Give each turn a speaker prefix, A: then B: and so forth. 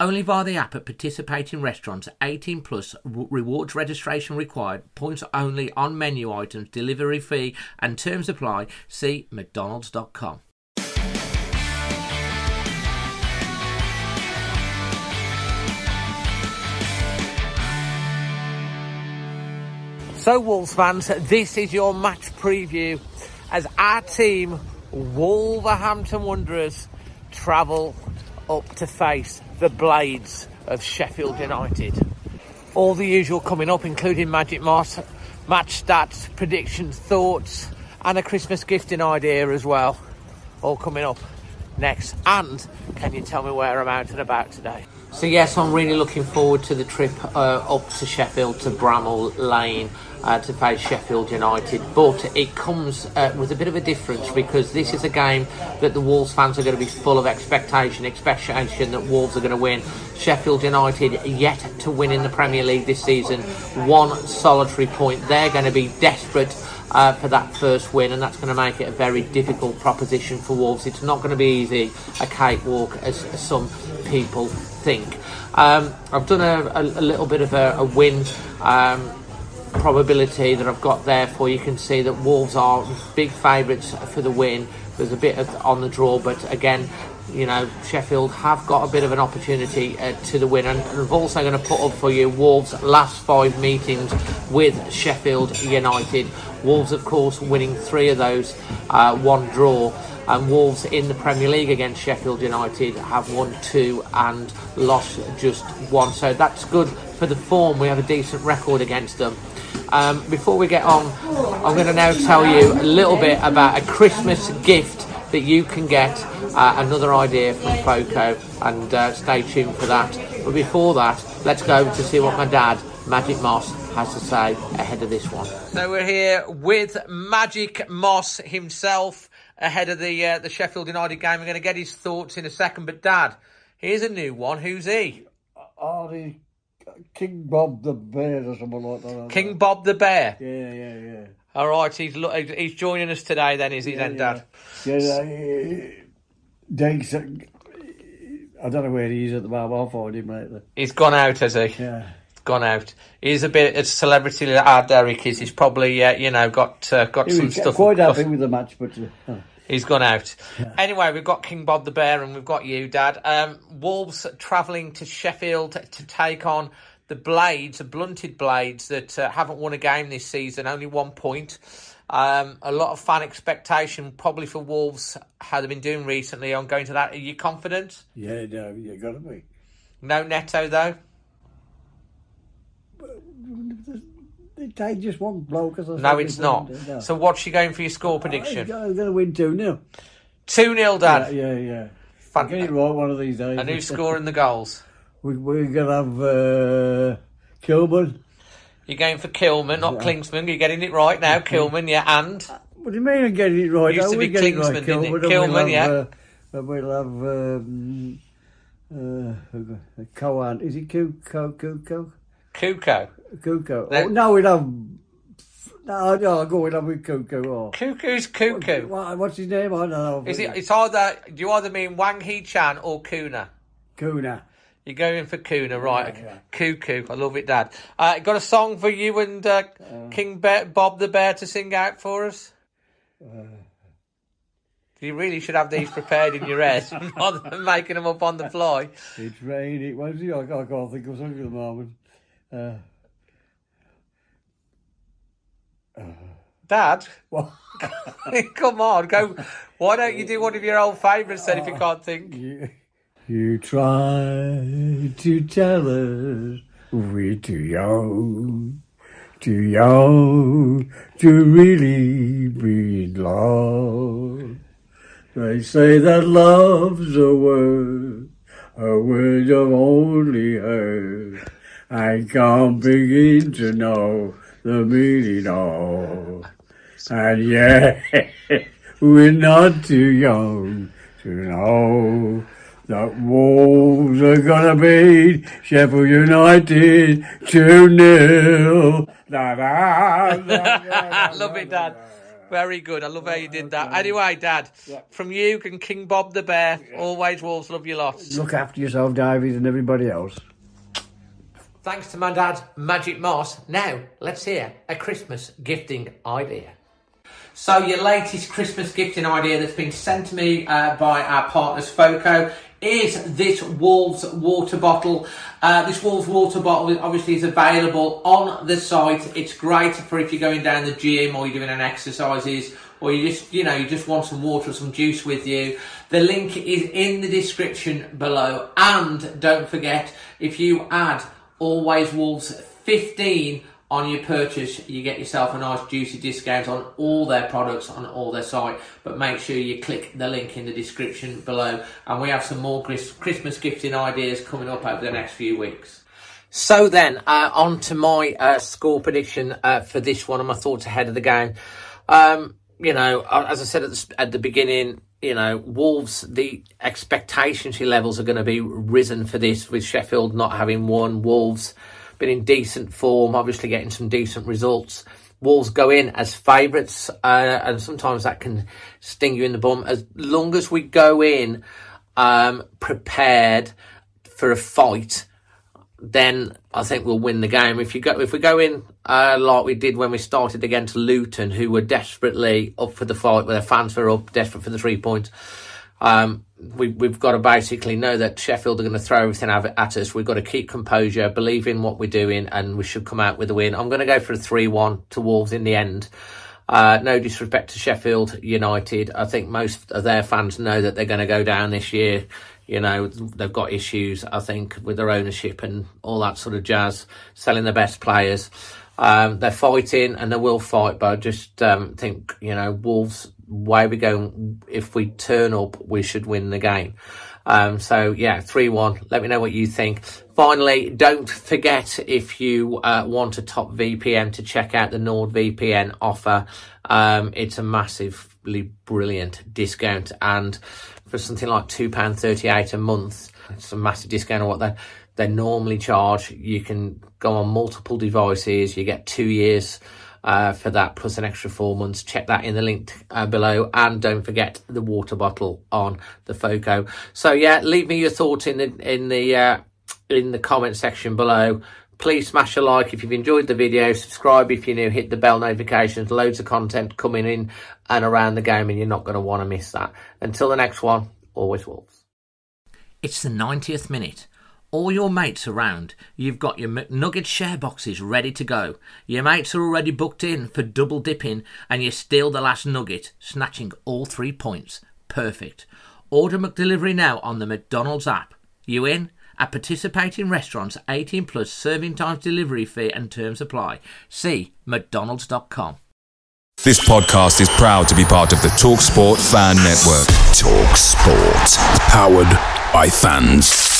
A: Only via the app at participating restaurants. 18 plus rewards registration required. Points only on menu items. Delivery fee and terms apply. See McDonald's.com. So, Wolves fans, this is your match preview as our team, Wolverhampton Wanderers, travel up to face the Blades of Sheffield United. All the usual coming up, including Magic Moss, match stats, predictions, thoughts, and a Christmas gifting idea as well. All coming up next. And can you tell me where I'm out and about today? So yes, I'm really looking forward to the trip uh, up to Sheffield to Bramall Lane uh, to face Sheffield United. But it comes uh, with a bit of a difference because this is a game that the Wolves fans are going to be full of expectation, expectation that Wolves are going to win. Sheffield United yet to win in the Premier League this season, one solitary point. They're going to be desperate uh, for that first win, and that's going to make it a very difficult proposition for Wolves. It's not going to be easy, a cakewalk, as, as some people think. Um, I've done a, a, a little bit of a, a win. Um, probability that I've got there for you can see that Wolves are big favourites for the win. There's a bit of, on the draw, but again, you know, Sheffield have got a bit of an opportunity uh, to the win, and, and I'm also going to put up for you Wolves' last five meetings with Sheffield United. Wolves, of course, winning three of those, uh, one draw. And Wolves in the Premier League against Sheffield United have won two and lost just one. So that's good for the form. We have a decent record against them. Um, before we get on, I'm going to now tell you a little bit about a Christmas gift that you can get. Uh, another idea from Foco, and uh, stay tuned for that. But before that, let's go to see what my dad, Magic Moss, has to say ahead of this one. So we're here with Magic Moss himself ahead of the uh, the Sheffield United game. We're going to get his thoughts in a second. But Dad, here's a new one. Who's he?
B: Oh, the King Bob the Bear or something like that.
A: King Bob the Bear.
B: Yeah, yeah, yeah.
A: All right, he's he's joining us today. Then is he? then, Dad?
B: Yeah, uh, Diggs, uh, I don't know where he is at the moment. I'll find him later.
A: He's gone out, has he?
B: Yeah.
A: Gone out. He's a bit a celebrity. that Our Derek is. He's probably uh, you know got uh, got
B: He
A: some stuff.
B: quite happy with the match, but uh,
A: He's gone out. Anyway, we've got King Bob the Bear and we've got you, Dad. Um, Wolves travelling to Sheffield to take on the Blades, the blunted Blades that uh, haven't won a game this season, only one point. Um, a lot of fan expectation, probably for Wolves, how they've been doing recently on going to that. Are you confident?
B: yeah, no, you got to be.
A: No Neto, though?
B: They take just one bloke. As I
A: No, it's not.
B: no.
A: So what's you going for your score
B: I'm
A: prediction?
B: going to win 2 0.
A: 2 0,
B: Yeah,
A: Dad.
B: yeah, yeah.
A: Fan-
B: Get it right one of these days.
A: And who's scoring the goals?
B: We, we're going to have uh, Kilburn.
A: You're going for Kilman, not Klingsman. You're getting it right now, Kilman, yeah, and
B: What do you mean I'm getting it right?
A: Used
B: How
A: to
B: we
A: be
B: getting
A: Klingsman,
B: right?
A: didn't it? Kilman,
B: we'll
A: yeah.
B: have, Uh, we'll have um, uh, Coan. Is it Cuco? Cuco?
A: Kuko.
B: Cuco.
A: No.
B: Oh, no, we'll have. No, no, I'll go with have with Cuco. Oh.
A: Cuckoo's cuckoo.
B: What, what's his name? I don't know.
A: Is it? It's either. Do you either mean Hwang Hee Chan or Cunha?
B: Cunha.
A: You're going for Cunha, right? Cuckoo. I love it, Dad. Uh, got a song for you and uh, King Bear, Bob the Bear to sing out for us? You really should have these prepared in your head rather than making them up on the fly.
B: It's raining. What is it? I can't, I can't think of something at the moment. Uh,
A: Dad,
B: well,
A: come on, go. Why don't you do one of your old favourites then if you can't think?
B: you, you try to tell us we're too young, too young to really be in love. They say that love's a word, a word I've only heard. I can't begin to know the meaning of. And yeah, we're not too young to know that Wolves are gonna beat Sheffield United 2 0.
A: I love it, Dad. Very good. I love how you did that. Anyway, Dad, from you and King Bob the Bear, always Wolves love you lots.
B: Look after yourself, Davies, and everybody else.
A: Thanks to my dad, Magic Moss. Now, let's hear a Christmas gifting idea. So, your latest Christmas gifting idea that's been sent to me uh, by our partners FOCO is this Wolves water bottle. Uh, this Wolves water bottle obviously is available on the site. It's great for if you're going down the gym or you're doing an exercises or you just, you know, you just want some water or some juice with you. The link is in the description below. And don't forget, if you add Always Wolves 15 on your purchase, you get yourself a nice juicy discount on all their products on all their site. But make sure you click the link in the description below. And we have some more Christmas gifting ideas coming up over the next few weeks. So then, uh, on to my uh, score prediction uh, for this one and my thoughts ahead of the game. Um, you know, uh, as I said at the, at the beginning, you know, Wolves, the expectancy levels are going to be risen for this with Sheffield not having won. Wolves been in decent form, obviously getting some decent results. Wolves go in as favourites, uh, and sometimes that can sting you in the bum. As long as we go in um, prepared for a fight, then I think we'll win the game. If you go, if we go in uh, like we did when we started against Luton, who were desperately up for the fight, where their fans were up, desperate for the three points. Um, we, we've got to basically know that Sheffield are going to throw everything at us. We've got to keep composure, believe in what we're doing, and we should come out with a win. I'm going to go for a 3 1 to Wolves in the end. Uh, no disrespect to Sheffield United. I think most of their fans know that they're going to go down this year. You know, they've got issues, I think, with their ownership and all that sort of jazz, selling the best players. Um, they're fighting and they will fight, but I just um, think, you know, Wolves, way we're going, if we turn up, we should win the game. Um, so yeah, 3-1. Let me know what you think. Finally, don't forget if you uh, want a top VPN to check out the NordVPN offer. Um, it's a massively brilliant discount and for something like £2.38 a month, it's a massive discount on what they they normally charge. You can go on multiple devices. You get two years uh, for that plus an extra four months. Check that in the link uh, below, and don't forget the water bottle on the Foco. So yeah, leave me your thoughts in the in the uh, in the comment section below. Please smash a like if you've enjoyed the video. Subscribe if you're new. Hit the bell notifications. Loads of content coming in and around the game, and you're not going to want to miss that. Until the next one, always Wolves.
C: It's the 90th minute. All your mates around. You've got your McNugget share boxes ready to go. Your mates are already booked in for double dipping, and you steal the last nugget, snatching all three points. Perfect. Order McDelivery now on the McDonald's app. You in? At participating restaurants, 18 plus serving times, delivery fee, and terms apply. See McDonald's.com.
D: This podcast is proud to be part of the TalkSport Fan Network.
E: Talk Sport. Powered by fans.